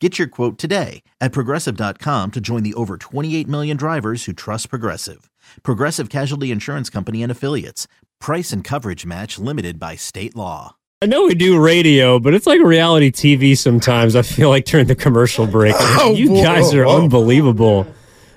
Get your quote today at progressive.com to join the over 28 million drivers who trust Progressive. Progressive Casualty Insurance Company and Affiliates. Price and coverage match limited by state law. I know we do radio, but it's like reality TV sometimes. I feel like during the commercial break. Oh, you whoa, guys are whoa. unbelievable.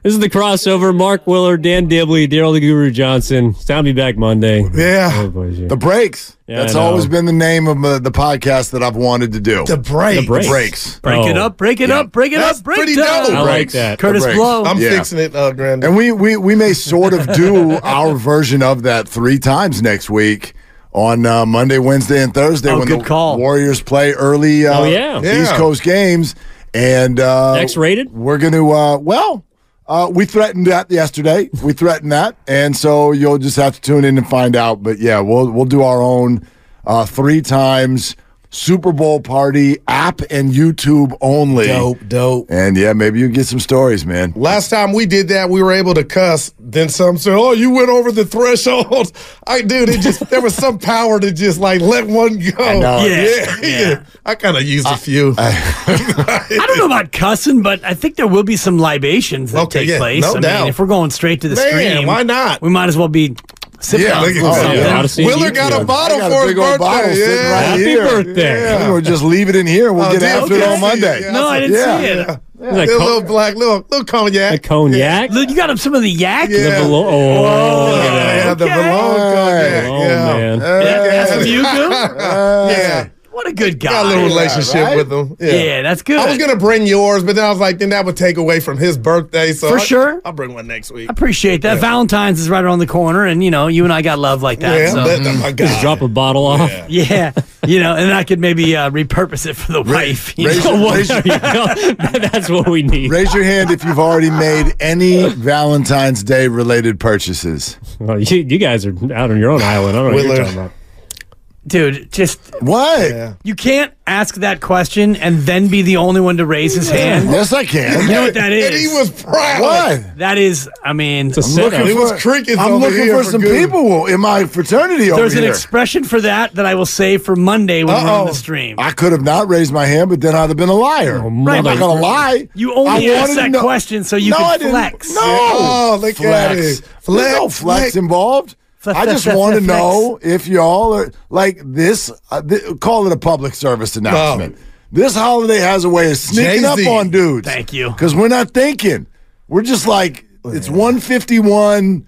This is the crossover. Mark Willard, Dan Dibley, Daryl the Guru Johnson. It's time to be back Monday. Yeah. Everybody's. The breaks. Yeah, That's always been the name of uh, the podcast that I've wanted to do. The break. The breaks. breaks. Break it Oh. up, break it Yeah. up, break it That's up, break pretty down. dope. I like breaks. that. Kurtis Blow. I'm Yeah. fixing it, uh, Grandin. And we, we we may sort of do our version of that three times next week on uh, Monday, Wednesday, and Thursday Oh, when good the call. Warriors play early. Uh, Oh, yeah. East Coast games, and uh, X-rated? We're going to uh, well. Uh, we threatened that yesterday. We threatened that, and so you'll just have to tune in and find out. But yeah, we'll we'll do our own uh, three times Super Bowl party app and YouTube only. Dope, dope. And yeah, maybe you get some stories, man. Last time we did that, we were able to cuss. Then some said, "Oh, you went over the threshold." I dude, it just there was some power to just like let one go. I know. Yeah, Yeah, yeah. yeah. I kind of used a few. I don't know about cussing, but I think there will be some libations that Okay, take yeah, place. no I doubt. mean, if we're going straight to the Man, stream, why not? We might as well be sipping Yeah, look at something. that. Yeah, Willer and got a bottle got for a his old birthday. bottle yeah. right Happy here. birthday. Yeah. We'll just leave it in here. We'll Oh, get after okay. it on Monday. Yeah. No, I didn't Yeah. see it. Is that a co- little black, little little cognac. a cognac? Look, You got him some of the yak? Yeah. The below- oh, oh Yeah, yeah, the Okay. Malone cognac. Oh, yeah. man. That- That's from you, Goo? yeah. What a good guy. Got a little relationship right? with him. Yeah, that's good. I was gonna bring yours, but then I was like, then that would take away from his birthday. So For I- sure. I'll bring one next week. I appreciate that. Valentine's is right around the corner, and you know, you and I got love like that. Yeah, so. but, oh my God. Drop a bottle off. Yeah, you know, and I could maybe uh, repurpose it for the wife. you raise know? your- raise your- you. That's what we need. Raise your hand if you've already made any Valentine's Day related purchases. Well, you, you guys are out on your own island. I don't know what you're talking about. Dude, just What? Yeah. you can't ask that question and then be the only one to raise his hand. Yes, I can. You know what that is? And he was proud. What? That is, I mean, It's a setup. It was crickets I'm over looking here for for some good. people in my fraternity over there's an here. expression for that that I will say for Monday when we're on the stream. I could have not raised my hand, but then I'd have been a liar. Oh, I'm not gonna lie. You only I asked that know- question so you no, could flex. No. Oh, look at flex. it. There's no Flex, flex flex. involved. Flex, I just want to know if y'all are like this. Uh, th- call it a public service announcement. This holiday has a way of sneaking Jay-Z. up on dudes. Thank you. Because we're not thinking. We're just like it's 151.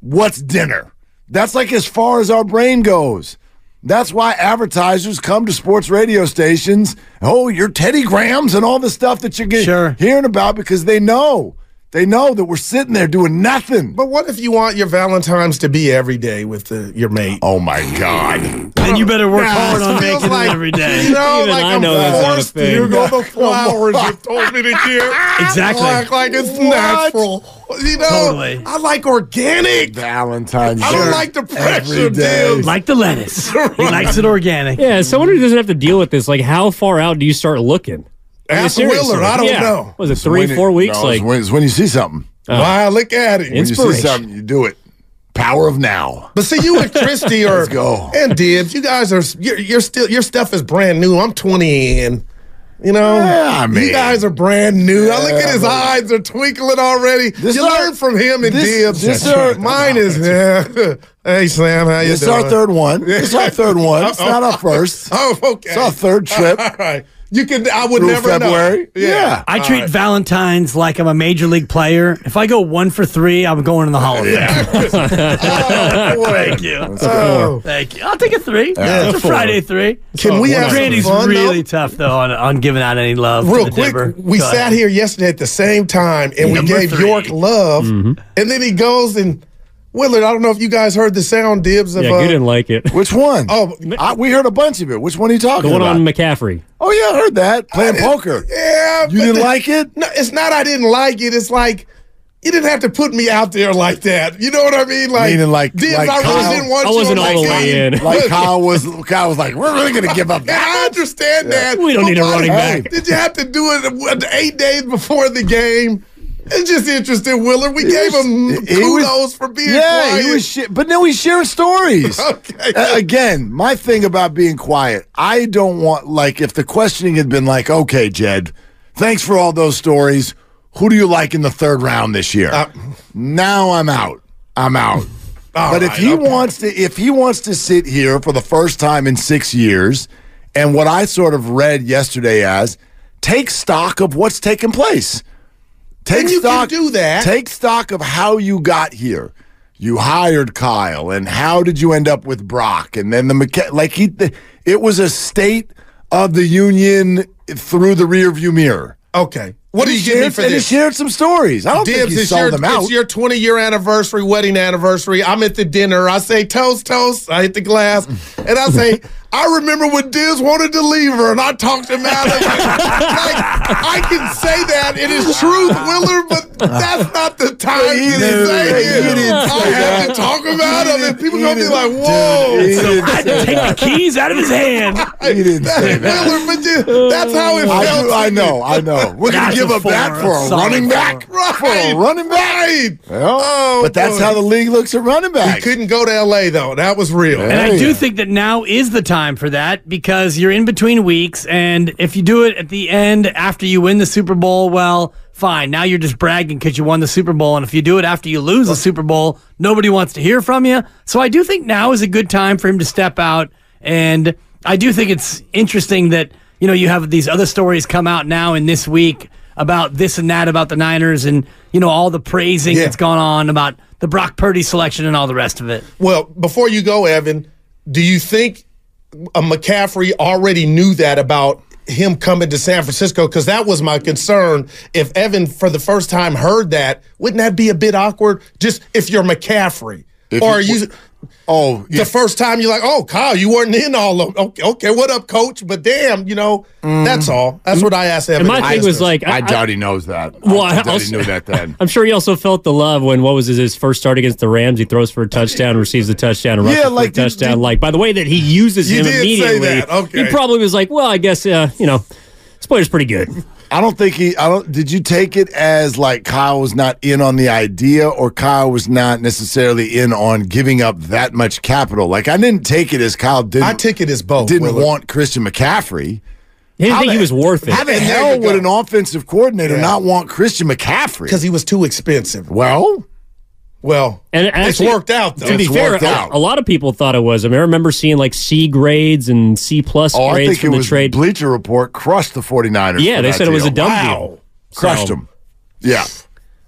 What's dinner? That's like as far as our brain goes. That's why advertisers come to sports radio stations. Oh, your Teddy Grahams and all the stuff that you're getting, Sure. hearing about because they know. They know that we're sitting there doing nothing. But what if you want your Valentine's to be every day with the, your mate? Oh my God. Then you better work Nah, hard on making like- it every day. You know, Even like I I'm know that's not a forced to thing. use all the flowers you told me to give. Exactly. I act like it's What? natural. You know, Totally. I like organic. Valentine's I don't like the pressure, every day. dude. Like the lettuce. He likes it organic. Yeah, someone who doesn't have to deal with this, like, how far out do you start looking? I mean, Ask seriously. Willard. I don't Yeah. know. Was it three, when it- four weeks? no, it's like, when, it's when you see something. Oh. Wow, look at it. When you see Inspiration. something, you do it. Power of now. But see, you and Christy are go. and Dibs. You guys are you're, you're still your stuff is brand new. I'm 20 and you know Yeah, I mean- you guys are brand new. I look at his but- eyes; they're twinkling already. This you our- learn from him and this- Dibs. this our- Mine is yeah. hey Sam, how you It's doing? our third one. It's our third one. It's not our oh, first. Oh, okay. It's our third trip. All right. You could. I would Through never February? know. Yeah. I All treat right. Valentine's like I'm a major league player. If I go one for three, I'm going in the Hall of Fame. Oh. Thank you. Oh. Thank you. I'll take a three. Yeah. It's a Four. Friday three. Can we have some Randy's fun, really though? tough though on, on giving out any love. Real to the quick, Dibber. we Go sat ahead. here yesterday at the same time and we gave three. York love, and then he goes and Willard. I don't know if you guys heard the sound dibs of Yeah, uh, you didn't like it. Which one? Oh, I, we heard a bunch of it. Which one are you talking about? The one about? on McCaffrey. oh yeah, I heard that. Playing poker. yeah. You didn't the- like it? No, it's not. I didn't like it. It's like. You didn't have to put me out there like that. You know what I mean? Like, Meaning like- Dibs, like I really didn't want I you wasn't on all my the way in. Like Kyle was. Kyle was like, "We're really going to give up And I that." understand that. We don't need a why running back. Did you have to do it eight days before the game? It's just interesting, Willard. We gave him kudos was- for being yeah, quiet. he was. Sh- but no, he's sharing stories. Okay. A- again, my thing about being quiet, I don't want like if the questioning had been like, "Okay, Jed, thanks for all those stories. Who do you like in the third round this year?" Uh, now I'm out. I'm out. But if he okay. wants to, if he wants to sit here for the first time in six years, and what I sort of read yesterday as take stock of what's taken place. Take And you can stock. do that. Take stock of how you got here. You hired Kyle, and how did you end up with Brock? And then the mecha- like he, the, it was a state of the union through the rearview mirror. okay. What do And you he give me for and this? He shared some stories. I don't think Dibs, he it's sold your, them out. it's your 20 year anniversary, wedding anniversary. I'm at the dinner. I say, toast, toast. I hit the glass. And I say, I remember when Dibs wanted to leave her and I talked him out of it. like, I can say that. It is truth, Willard, but that's not the time He to didn't- say he it. didn't I say have to that. talk him out of it. People He going to be didn't- like, Dude, whoa. he didn't I had to take the keys out of his hand. He didn't say that. Willard, but you, that's how it I, felt. do, I know, I know. We're going to That's give a a bat for a a running back. Right. For a running back. Right. Well, Oh, but that's boy. how the league looks at running back. He couldn't go to LA though. That was real. And I do think that now is the time for that because you're in between weeks. And if you do it at the end after you win the Super Bowl, well, fine. Now you're just bragging because you won the Super Bowl. And if you do it after you lose the Super Bowl, nobody wants to hear from you. So I do think now is a good time for him to step out. And I do think it's interesting that, you know, you have these other stories come out now in this week about this and that about the Niners and, you know, all the praising Yeah. that's gone on about the Brock Purdy selection and all the rest of it. Well, before you go, Evan, do you think McCaffrey already knew that about him coming to San Francisco? Because that was my concern. If Evan, for the first time, heard that, wouldn't that be a bit awkward? Just if you're McCaffrey, If or are you- you? Oh, The first time you're like, oh, Kyle, you weren't in all of. Okay, okay, what up, coach? But damn, you know, that's all. That's what I asked Evan. And my to thing ask was like, I, I, doubt he knows that. Well, I, I doubt he knew that then. I'm sure he also felt the love when what was his, his first start against the Rams? He throws for a touchdown, receives a touchdown, and rushes Yeah, for like, a did- touchdown. did- like by the way that he uses him immediately, okay. he probably was like, "Well, I guess uh, you know, this player's pretty good." I don't think he. I don't. Did you take it as like Kyle was not in on the idea, or Kyle was not necessarily in on giving up that much capital? Like I didn't take it as Kyle didn't. I take it as both. didn't Willard. want Christian McCaffrey. He didn't How think the- he was worth it. How the hell you would go. an offensive coordinator Yeah. not want Christian McCaffrey? because he was too expensive. well, Well, And it's worked out though. To be It's fair, worked a, out. a lot of people thought it was. I mean, I remember seeing like C grades and C plus oh, I grades think it from the was trade. Bleacher Report crushed the 49ers. yeah, for they that said it was a dumb Wow. deal. Crushed So- them. Yeah.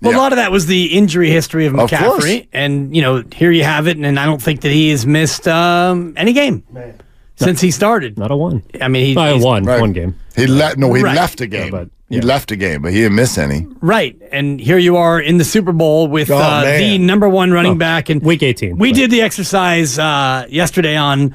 Well, Yeah. a lot of that was the injury history of Of. McCaffrey, and you know here you have it. And I don't think that he has missed um, any game since he started. Not a one. I mean, he, I he's- won Right. one game. He left. No, he Right. left a game. but- He yeah. left a game, but he didn't miss any. right, and here you are in the Super Bowl with Oh, uh, the number one running back. And Week 18. we did the exercise uh, yesterday on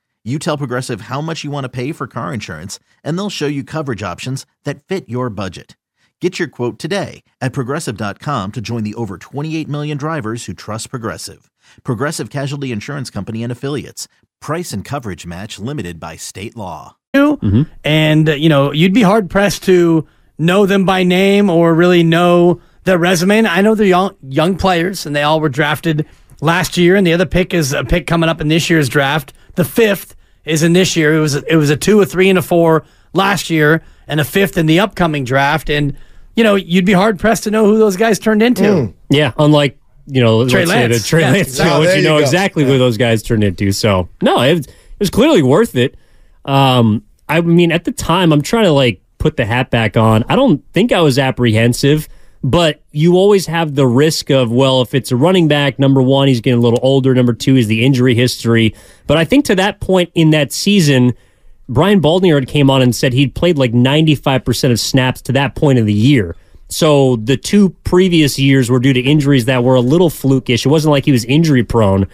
You tell Progressive how much you want to pay for car insurance, and they'll show you coverage options that fit your budget. Get your quote today at progressive.com to join the over 28 million drivers who trust Progressive. Progressive Casualty Insurance Company and Affiliates. Price and coverage match limited by state law. you, and uh, you know you'd be hard pressed to know them by name or really know their resume. And I know they're young, young players, and they all were drafted last year. And the other pick is a pick coming up in this year's draft. The fifth is in this year. It was it was a two, a three, and a four last year, and a fifth in the upcoming draft. And you know you'd be hard pressed to know who those guys turned into. Yeah, unlike you know, Trey let's Lance. the Trey Yeah, Lance, exactly. you know, Oh, which you you know go. exactly who those guys turned into. So no, it was, it was clearly worth it. Um, I mean, at the time, I'm trying to like put the hat back on. I don't think I was apprehensive, but you always have the risk of well, if it's a running back, number one, he's getting a little older. Number two is the injury history. But I think to that point in that season. Brian Baldinger came on and said he'd played like 95% of snaps to that point of the year. So the two previous years were due to injuries that were a little flukish. It wasn't like he was injury prone.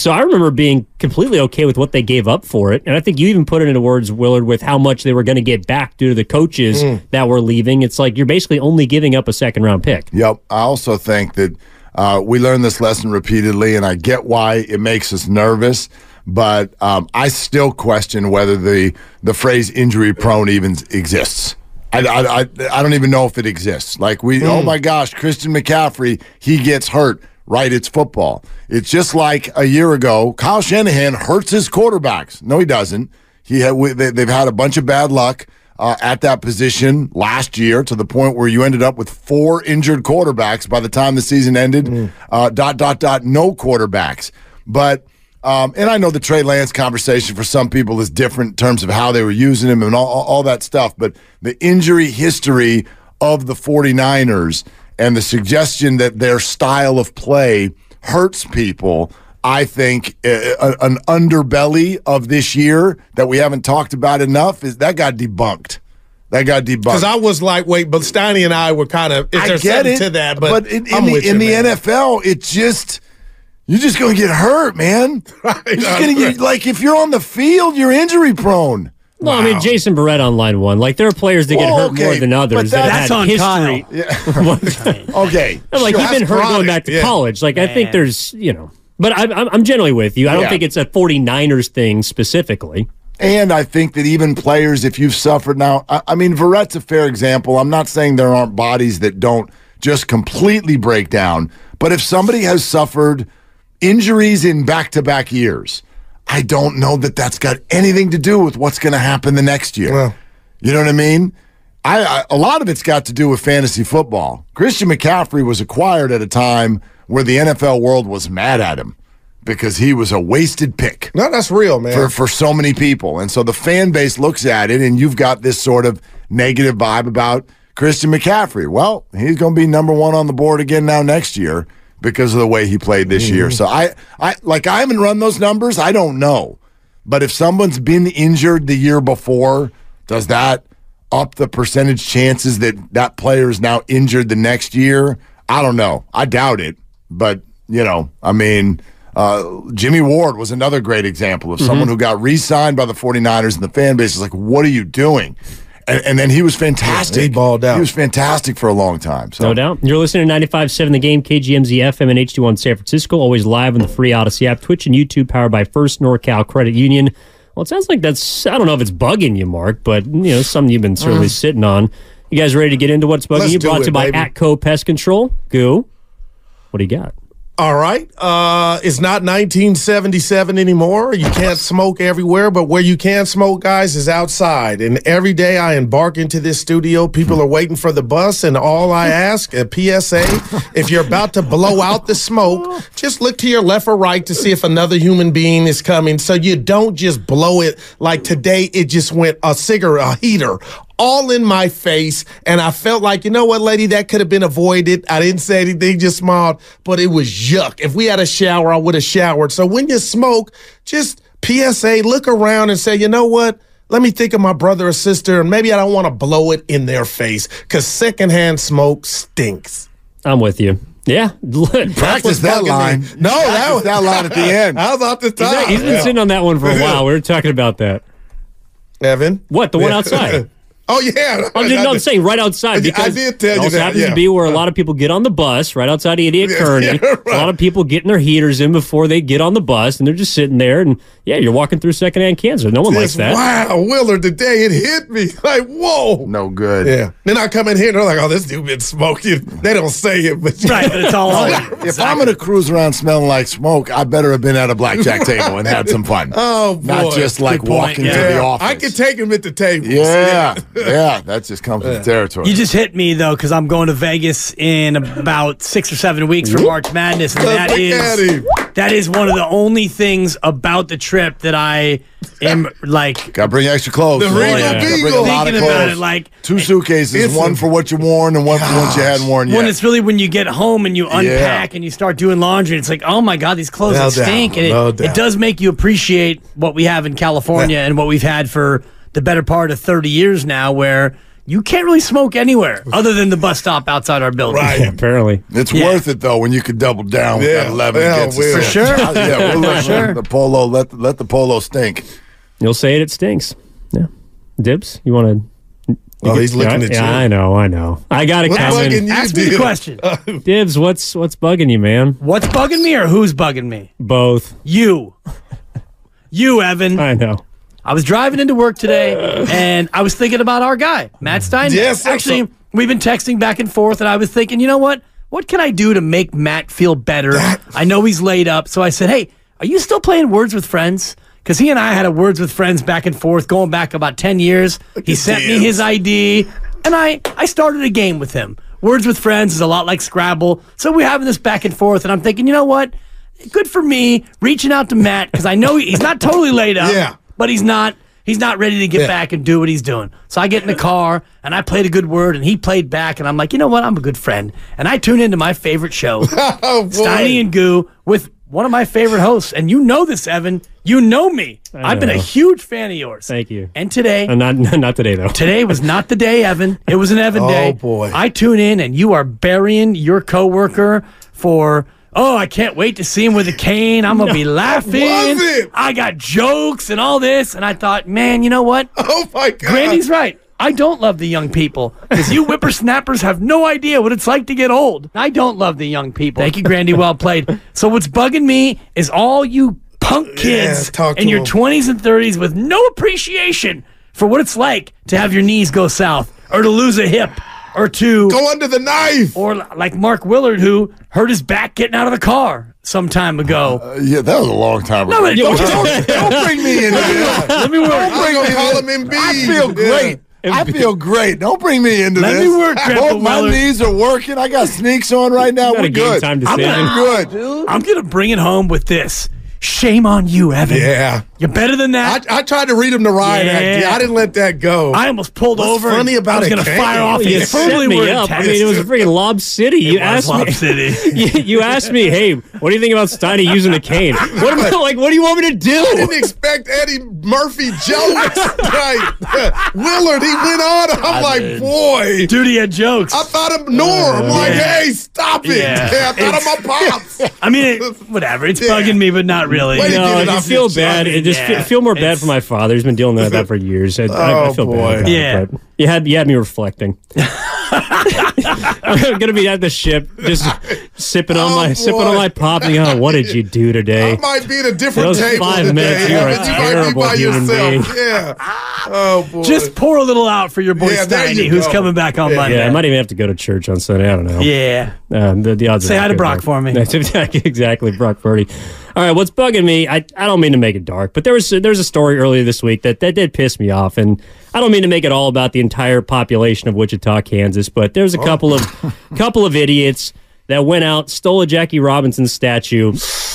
So I remember being completely okay with what they gave up for it. And I think you even put it into words, Willard, with how much they were going to get back due to the coaches that were leaving. It's like you're basically only giving up a second round pick. Yep. I also think that uh, we learn this lesson repeatedly, and I get why it makes us nervous. But um, I still question whether the the phrase "injury prone" even exists. I, I, I, I don't even know if it exists. Like we, oh my gosh, Christian McCaffrey, he gets hurt. Right, it's football. It's just like a year ago, Kyle Shanahan hurts his quarterbacks. No, he doesn't. He had, they, they've had a bunch of bad luck uh, at that position last year to the point where you ended up with four injured quarterbacks by the time the season ended. Uh, dot dot dot. No quarterbacks, but. Um, and I know the Trey Lance conversation for some people is different in terms of how they were using him and all, all all that stuff. But the injury history of the 49ers and the suggestion that their style of play hurts people, I think uh, an underbelly of this year that we haven't talked about enough is that got debunked. That got debunked. Because I was like, wait, but Steiny and I were kind of, I get it, to that? But, in, in the, in you, the. NFL, it just you're just going to get hurt, man. You're just gonna get, like if you're on the field, you're injury prone. No, I mean Jason Verrett on line one. Like there are players that get Well, hurt okay, more than but others that that's on history. Okay, I'm like Sure, he's been that's hurt going back to yeah. college. Like I think there's you know, but I, I'm I'm generally with you. I don't Yeah. think it's a 49ers thing specifically. And I think that even players, if you've suffered now, I, I mean, Verrett's a fair example. I'm not saying there aren't bodies that don't just completely break down, but if somebody has suffered injuries in back to back years, I don't know that that's got anything to do with what's going to happen the next year. Well. you know what I mean? I, I a lot of it's got to do with fantasy football. Christian McCaffrey was acquired at a time where the NFL world was mad at him because he was a wasted pick No, that's real, man. for, for so many people. And so the fan base looks at it, and you've got this sort of negative vibe about Christian McCaffrey. Well, he's going to be number one on the board again now next year because of the way he played this year. So I, I like I haven't run those numbers. I don't know, but if someone's been injured the year before, does that up the percentage chances that that player is now injured the next year? I don't know. I doubt it, but you know, I mean. Uh, Jimmy Ward was another great example of someone who got re-signed by the 49ers and the fan base is like, what are you doing? And, and then he was fantastic. he balled out. He was fantastic for a long time. So No doubt. You're listening to 95.7 The Game, KGMZ FM and H21 San Francisco. Always live on the free Audacy app, Twitch and YouTube, powered by First NorCal Credit Union. Well, it sounds like that's, I don't know if it's bugging you, Mark, but, you know, something you've been uh-huh. certainly sitting on. You guys ready to get into what's bugging Let's you? do Brought it, to you by baby. ATCO Pest Control. Goo. What do you got? All right. Uh, it's not 1977 anymore. You can't smoke everywhere, but where you can smoke, guys, is outside. And every day I embark into this studio, people are waiting for the bus, and all I ask, a PSA, if you're about to blow out the smoke, just look to your left or right to see if another human being is coming so you don't just blow it like today it just went a cigarette, a heater all in my face. And I felt like, you know what, lady, that could have been avoided. I didn't say anything, just smiled, but it was yuck. If we had a shower, I would have showered. So when you smoke, just PSA, look around and say, you know what? Let me think of my brother or sister, and maybe I don't want to blow it in their face because secondhand smoke stinks. I'm with you. Yeah. Practice that bugging me. line. No, that was that line at the end. How about the time? He's been sitting on that one for a while. We were talking about that. Evan. What? The one outside? Oh yeah, I'm, just, no, I'm saying right outside I because did tell it you also that, happens yeah. to be where a lot of people get on the bus right outside of Idiot Kearney. Yeah, right. A lot of people getting their heaters in before they get on the bus, and they're just sitting there. And yeah, you're walking through secondhand cancer. No one likes that. Wow, Willard, today it hit me like whoa. No good. Yeah. Then I come in here and they're like, oh, this dude been smoking. They don't say it, but Right, but it's all over. If I'm gonna cruise around smelling like smoke, I better have been at a blackjack table and had some fun. Oh, boy. Not just like Good walking yeah. to the office. I could take him at the table. Yeah, yeah, that just comes with the territory. You just hit me though, because I'm going to Vegas in about six or seven weeks for March Madness, and that Look at is him. that is one of the only things about the trip that I am like Gotta bring extra clothes. The man. Regal Gotta bring a Beagle. lot of thinking about clothes. it. Like Two suitcases, It's one a- for what you worn and one for what you hadn't worn yet. when it's really when you get home and you unpack and you start doing laundry, it's like, oh my god, these clothes No that stink, doubt, and it, no it does make you appreciate what we have in California and what we've had for the better part of thirty years now, where you can't really smoke anywhere other than the bus stop outside our building. Right. Yeah, apparently. It's Yeah. worth it though when you can double down with Yeah. that eleven. Yeah, gets Will. For sure. yeah, we'll let sure. the polo let let the polo stink. You'll say it. It stinks. Yeah. Dibs. You want to? Oh, he's looking yeah, at yeah, you. I know. I know. I got it What's coming. Ask me the question. Dibs. What's what's bugging you, man? What's bugging me or who's bugging me? Both. You. You, Evan. I know. I was driving into work today and I was thinking about our guy, Matt Stein. Yes, Actually, so- we've been texting back and forth and I was thinking, you know what? What can I do to make Matt feel better? I know he's laid up. So I said, hey, are you still playing Words with Friends? Because he and I had a Words with Friends back and forth going back about 10 years. He sent me his ID and I, I started a game with him. Words with Friends is a lot like Scrabble. So we're having this back and forth and I'm thinking, you know what? Good for me reaching out to Matt because I know he's not totally laid up Yeah. But he's not he's not ready to get Yeah. back and do what he's doing. So I get in the car and I played a good word and he played back and I'm like, you know what? I'm a good friend. And I tune into my favorite show, Oh. Steiny and Goo, with one of my favorite hosts. And you know this, Evan. You know me. I've been a huge fan of yours. Thank you. And today Uh, not not today though. Today was not the day, Evan. It was an Evan Oh, day. Oh boy. I tune in and you are burying your coworker for. Oh, I can't wait to see him with a cane. I'm gonna be laughing. I got jokes and all this, and I thought, man, you know what? Oh my god. Granny's right. I don't love the young people because you whippersnappers have no idea what it's like to get old. I don't love the young people. Thank you, Grandy. Well played. So what's bugging me is all you punk kids talk in your. 20s and 30s with no appreciation for what it's like to have your knees go south or to lose a hip or to Go under the knife. or like Mark Willard who hurt his back getting out of the car some time ago. Uh, yeah, that was a long time ago. No, but don't- don't, don't bring me into this. Let me work. I'm gonna call him Embiid. I feel Yeah. great. I feel great. Don't bring me into Let this. Let me work, Grandpa Both my Willard. knees are working. I got sneaks on right now. We're good. time I'm decision. gonna- Good. I'm gonna bring it home with this. Shame on you, Evan. Yeah. You're better than that. I, I tried to read him the riot Yeah. act. Yeah, I didn't let that go. I almost pulled What's over. funny about I was a gonna fire off. You and set firmly me up. I mean, it was a freaking Lob City. You was asked Lob me. City. you, you asked me, hey, what do you think about Steiny using a cane? What am I like? What do you want me to do? I didn't expect Eddie Murphy jokes. like, Willard, he went on. I'm like, boy. Dude, he had jokes. I thought of Norm. like, Yeah. hey, stop it. Yeah. Yeah, I thought of my pops. I mean, it, whatever. It's Yeah. bugging me, but not really. Way to No, get it you feel your bad. Chest. It just Yeah. fe- feel more bad for my father. He's been dealing with that for years. I, I, I Oh, feel boy. bad. Yeah. it, you had you had me reflecting. I'm gonna be at the ship, just sipping on Oh, my sipping on my pop. Thinking, oh, what did you do today? I might be at a different Those table five today. minutes, you're a I mean, you might be terrible by human yourself. being. Yeah. Oh boy. Just pour a little out for your boy Yeah, Steiny, who's go. coming back on Yeah. Monday. Yeah, I might even have to go to church on Sunday. I don't know. Yeah. Um, the, the odds. are Say hi to Brock though. for me. exactly, Brock Purdy. All right, what's bugging me? I, I don't mean to make it dark, but there was there's a story earlier this week that that did piss me off, and I don't mean to make it all about the entire population of Wichita, Kansas, but there's a oh. couple of couple of idiots that went out, stole a Jackie Robinson statue,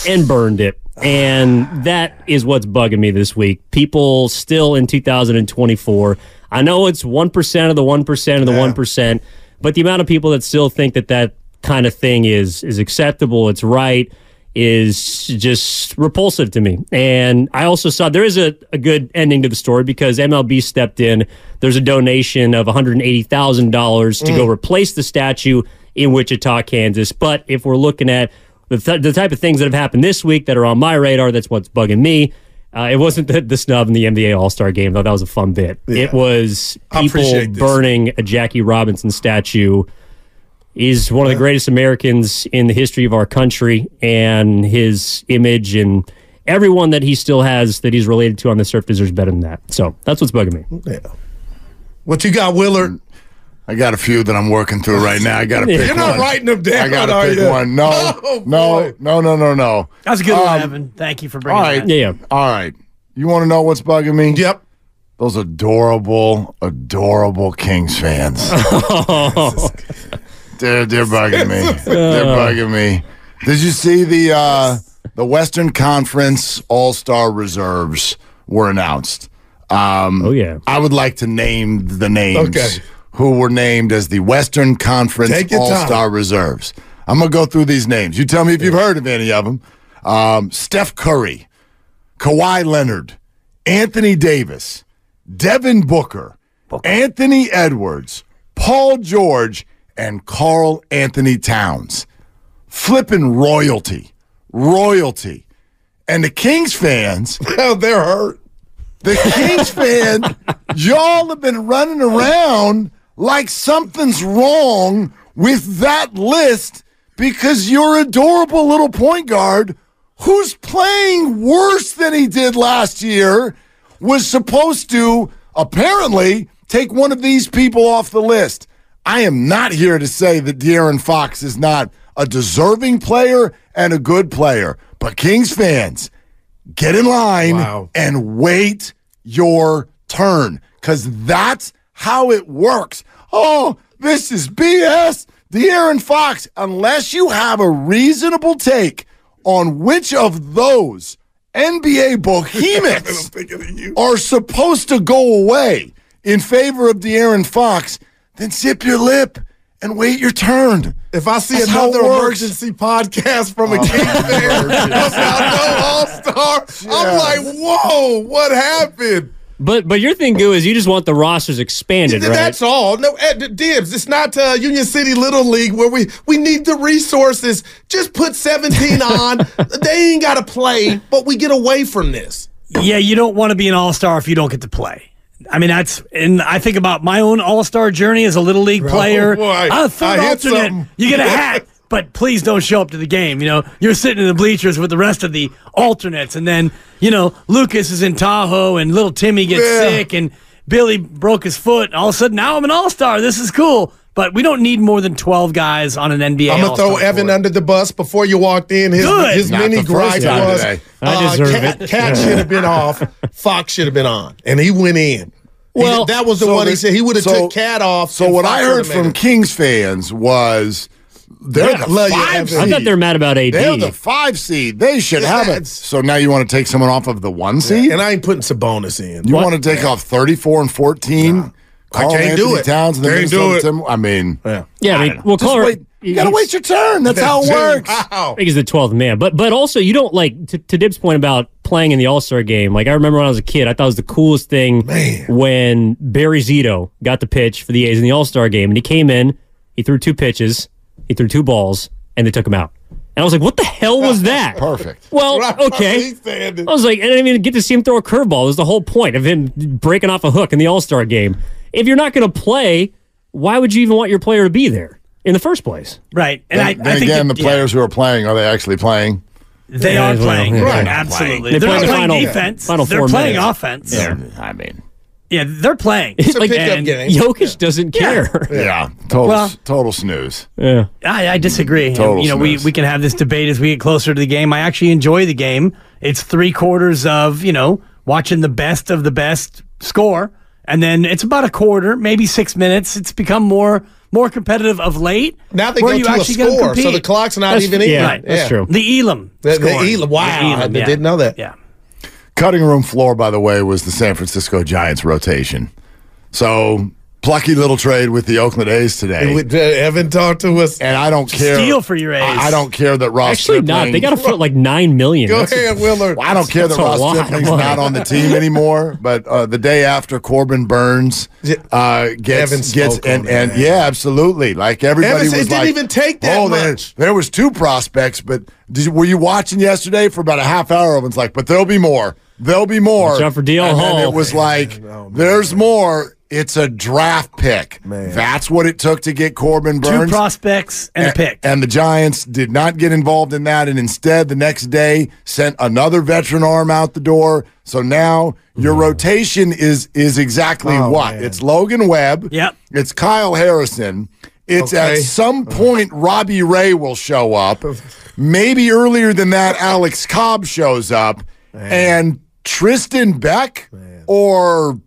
and burned it. And that is what's bugging me this week. People still in 2024. I know it's 1% of the 1% of the 1%, but the amount of people that still think that that kind of thing is is acceptable, it's right, is just repulsive to me. And I also saw there is a, a good ending to the story because MLB stepped in. There's a donation of $180,000 to go replace the statue in Wichita, Kansas. But if we're looking at the, th- the type of things that have happened this week that are on my radar, that's what's bugging me. Uh, it wasn't the, the snub in the NBA All Star game, though. That was a fun bit. It was people burning a Jackie Robinson statue. He's one of the greatest Americans in the history of our country, and his image and everyone that he still has that he's related to on the surf deserves better than that. So that's what's bugging me. Yeah. What you got, Willard? I got a few that I'm working through right now. I got to pick You're not one. writing them down. I got to are pick you? one. No, Oh, no, no, no, no, no. That's a good one, Um, Evan. Thank you for bringing right. that. Yeah, yeah. All right. You want to know what's bugging me? Yep. Those adorable, adorable Kings fans. they're they're bugging me. They're bugging me. Did you see the uh, the Western Conference All Star reserves were announced? Um, Oh, yeah. I would like to name the names Okay. who were named as the Western Conference All Star reserves. I'm gonna go through these names. You tell me if you've heard of any of them. Um, Steph Curry, Kawhi Leonard, Anthony Davis, Devin Booker, Anthony Edwards, Paul George, and Karl-Anthony Towns. Flipping royalty. Royalty. And the Kings fans, Hell, they're hurt. the Kings fan, y'all have been running around like something's wrong with that list because your adorable little point guard who's playing worse than he did last year was supposed to apparently take one of these people off the list. I am not here to say that De'Aaron Fox is not a deserving player and a good player, but Kings fans, get in line Wow. and wait your turn because that's how it works. Oh, this is BS. De'Aaron Fox, unless you have a reasonable take on which of those NBA behemoths Thinking of you. are supposed to go away in favor of De'Aaron Fox, then zip your lip and wait your turn. If I see That's another emergency podcast from a King fan about no All Star, I'm like, whoa, what happened? But but your thing, Goo, is you just want the rosters expanded, right? That's all. No, eh, d- dibs. It's not uh, Union City Little League where we we need the resources. Just put 17 on. they ain't got to play, but we get away from this. Yeah, you don't want to be an all star if you don't get to play. I mean, that's, and I think about my own all star journey as a little league oh, player. boy. A third I alternate, something. you get a hat, but please don't show up to the game. You know, you're sitting in the bleachers with the rest of the alternates, and then, you know, Lucas is in Tahoe, and little Timmy gets Yeah. sick, and Billy broke his foot, and all of a sudden now I'm an all star. This is cool. But we don't need more than 12 guys on an NBA. I'm gonna throw Evan board. under the bus before you walked in. His, Good. his Not mini gripe was today. Uh, I deserve KAT, it. KAT should have been off. Fox should have been on, and he went in. He- Well, that was the So one he said he would have so- took KAT off. So what Fox I heard from it. Kings fans was they're Yeah, the five seed. I thought they're mad about AD. They're the five seed. They should have it. So now you want to take someone off of the one seed? and I ain't putting Sabonis in. you What? want to take off 34 and 14? I can't do it. Towns and the Can't do it. Tim- I mean, Yeah. yeah, I mean, well, just Color, wait. You got to wait your turn. That's how it Dude, works. Wow. I think he's the 12th man. But but also, you don't like, to, to Dib's point about playing in the All Star game. Like, I remember when I was a kid, I thought it was the coolest thing Man. when Barry Zito got the pitch for the A's in the All Star game. And he came in, he threw two pitches, he threw two balls, and they took him out. And I was like, what the hell was that? Perfect. Well, Right, right, okay. I was like, I didn't even get to see him throw a curveball. It was the whole point of him breaking off a hook in the All Star game. If you're not going to play, why would you even want your player to be there in the first place? Right. And Then, I, then I think again, that- the players who are playing, are they actually playing? they Yeah, are well, playing. yeah, Right. they're Absolutely. They They're play not playing final- defense. final they're playing minutes. offense. Yeah, I mean, Yeah, they're playing. It's a Like, pickup and game. Jokic doesn't care. yeah, total, Well- total snooze. Yeah. I, I disagree. Total you know, we, we can have this debate as we get closer to the game. I actually enjoy the game. It's three quarters of, you know, watching the best of the best score. And then it's about a quarter, maybe six minutes. It's become more more competitive of late. Now they where go you to a actually get score, so the clock's not That's- even in. yeah, that's true. The Elam. The, the. Elam. Wow, The Elam, I yeah. didn't know that. Yeah. Cutting room floor, by the way, was the San Francisco Giants rotation. So plucky little trade with the Oakland A's today. And with, uh, Evan talked to us. and I don't care. Steal for your A's. I, I don't care that Ross. Actually, not. They got to put like nine million. Go That's a- ahead, Willard. Well, I don't care that Ross lot Stripling's money. not on the team anymore, but uh, the day after Corbin Burnes uh, gets Evan gets spoke and, and yeah, absolutely. Like everybody Evan was said it didn't even take that oh, much." there was two prospects, but did, were you watching yesterday for about a half hour? Everyone's like, but there'll be more. There'll be more. Watch out for DL and Hall. it was like, there's more. It's a draft pick. Man. That's what it took to get Corbin Burnes. Two prospects and a pick. And the Giants did not get involved in that, and instead, the next day, sent another veteran arm out the door. So now your rotation is is exactly what? It's Logan Webb. Yep. It's Kyle Harrison. It's Okay. at some point Robbie Ray will show up. Maybe earlier than that, Alex Cobb shows up, and Tristan Beck or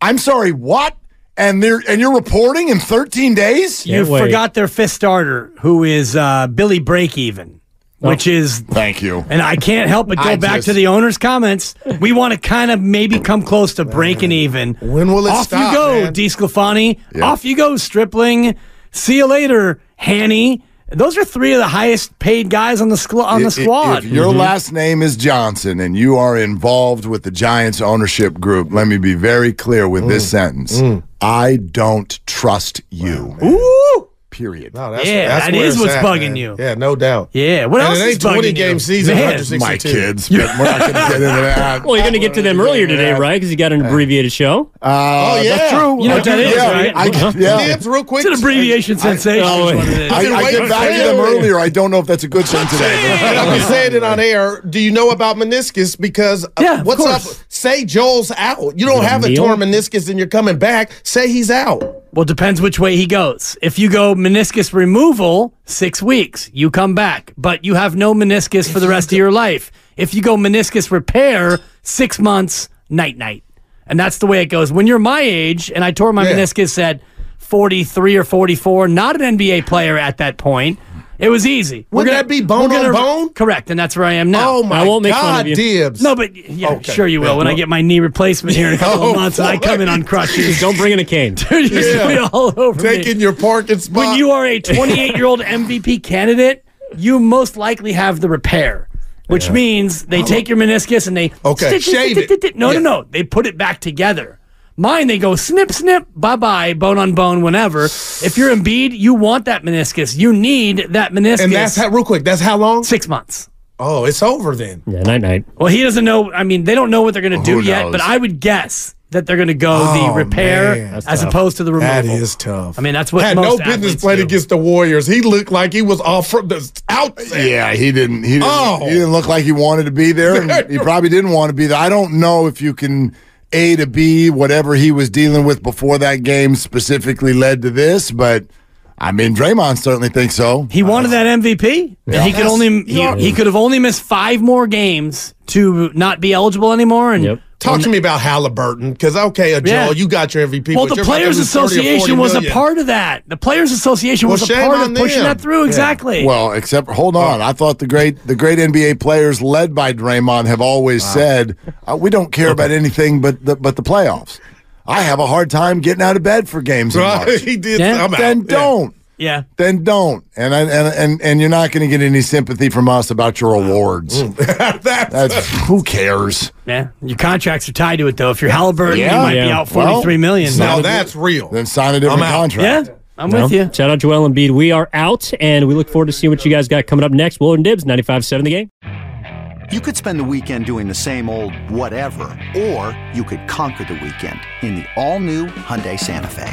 I'm sorry, what? And they're and you're reporting in 13 days? you Can't wait. forgot their fifth starter, who is uh, Billy Breakeven, which is Thank you. And I can't help but go I back just- to the owner's comments. We want to kind of maybe come close to breaking even. When will it Off stop, you go, man? DeSclafani. Off you go, Stripling. See you later, Hanny. Those are three of the highest paid guys on the squ- on the If- if- squad. If your last name is Johnson and you are involved with the Giants ownership group, let me be very clear with Mm. this sentence. I don't trust you. Ooh. Period. No, that's, Yeah, that's that where is what's at, bugging man. you. Yeah, no doubt. Yeah, what and else it is ain't 20 bugging game you? season, Man. 162. My kids, but we're not going to get into that. Well, you're going to get to them earlier today, right? Because you got an abbreviated show. Uh, Oh, yeah. That's true. You know what that is, yeah, right? I, yeah. Dibs, real quick. It's an abbreviation sensation. oh, is what it is. I, I get back to them earlier. I don't know if that's a good thing today. And I've been saying it on air. Do you know about meniscus? Because uh, Yeah, what's up? Say Joel's out. You don't have a torn meniscus and you're coming back. Say he's out. Well, depends which way he goes. If you go meniscus removal, six weeks, you come back, but you have no meniscus for the rest of your life. If you go meniscus repair, six months, night night. And that's the way it goes. When you're my age, and I tore my Yeah. meniscus at 43 or 44, not an NBA player at that point, it was easy. Wouldn't that be bone we're on bone? Correct, and that's where I am now. Oh my I won't make fun God, of you. Dibs. No, but yeah, Okay. sure you will. When I get my knee replacement here in a couple Oh, of months and I come in on crutches. Don't bring in a cane. Dude, you're gonna be all over me taking your parking spot. when you are a 28 year old MVP candidate, you most likely have the repair, which means they uh-huh. take your meniscus and they Okay, shave it. No, Yeah. no, no. They put it back together. Mine, they go snip, snip, bye bye, bone on bone, whenever. If you're Embiid, you want that meniscus. You need that meniscus. and that's how real quick. That's how long? six months. Oh, it's over then. Yeah, night night. Well, he doesn't know. I mean, they don't know what they're going to do Who yet, but I would guess that they're going to go the Oh, repair as tough. opposed to the removal. That is tough. I mean, that's what had no business athletes playing against the Warriors. He looked like he was off from the outset. Yeah, he didn't. He didn't, Oh. he didn't look like he wanted to be there, and he probably didn't want to be there. I don't know if you can A to B whatever he was dealing with before that game specifically led to this, but I mean, Draymond certainly thinks so. He wanted that MVP. And he could only he, he could have only missed five more games to not be eligible anymore. And Yep. Talk to me about Halliburton, because okay, uh, Joel, Yeah. you got your MVP. well, but the you're about to Players lose 30 or 40 Association was a part of that. The Players Association was a part on of pushing them. that through. Yeah. Exactly. Well, except hold on, I thought the great the great NBA players led by Draymond have always said uh, we don't care about anything but the but the playoffs. I have a hard time getting out of bed for games in Right, March. he did. Yeah. I'm out. Then don't. Yeah. Then don't. And I, and and and you're not going to get any sympathy from us about your awards. Hmm. That's, That's who cares. Yeah. Your contracts are tied to it though. If you're Halliburton, Yeah. you might be Yeah. out forty three million. now Well, that's real. Then sign a different contract. yeah. I'm No. with you. Shout out Joel Embiid. We are out, and we look forward to seeing what you guys got coming up next. Willard and Dibs, 95.7 The Game. You could spend the weekend doing the same old whatever, or you could conquer the weekend in the all-new Hyundai Santa Fe.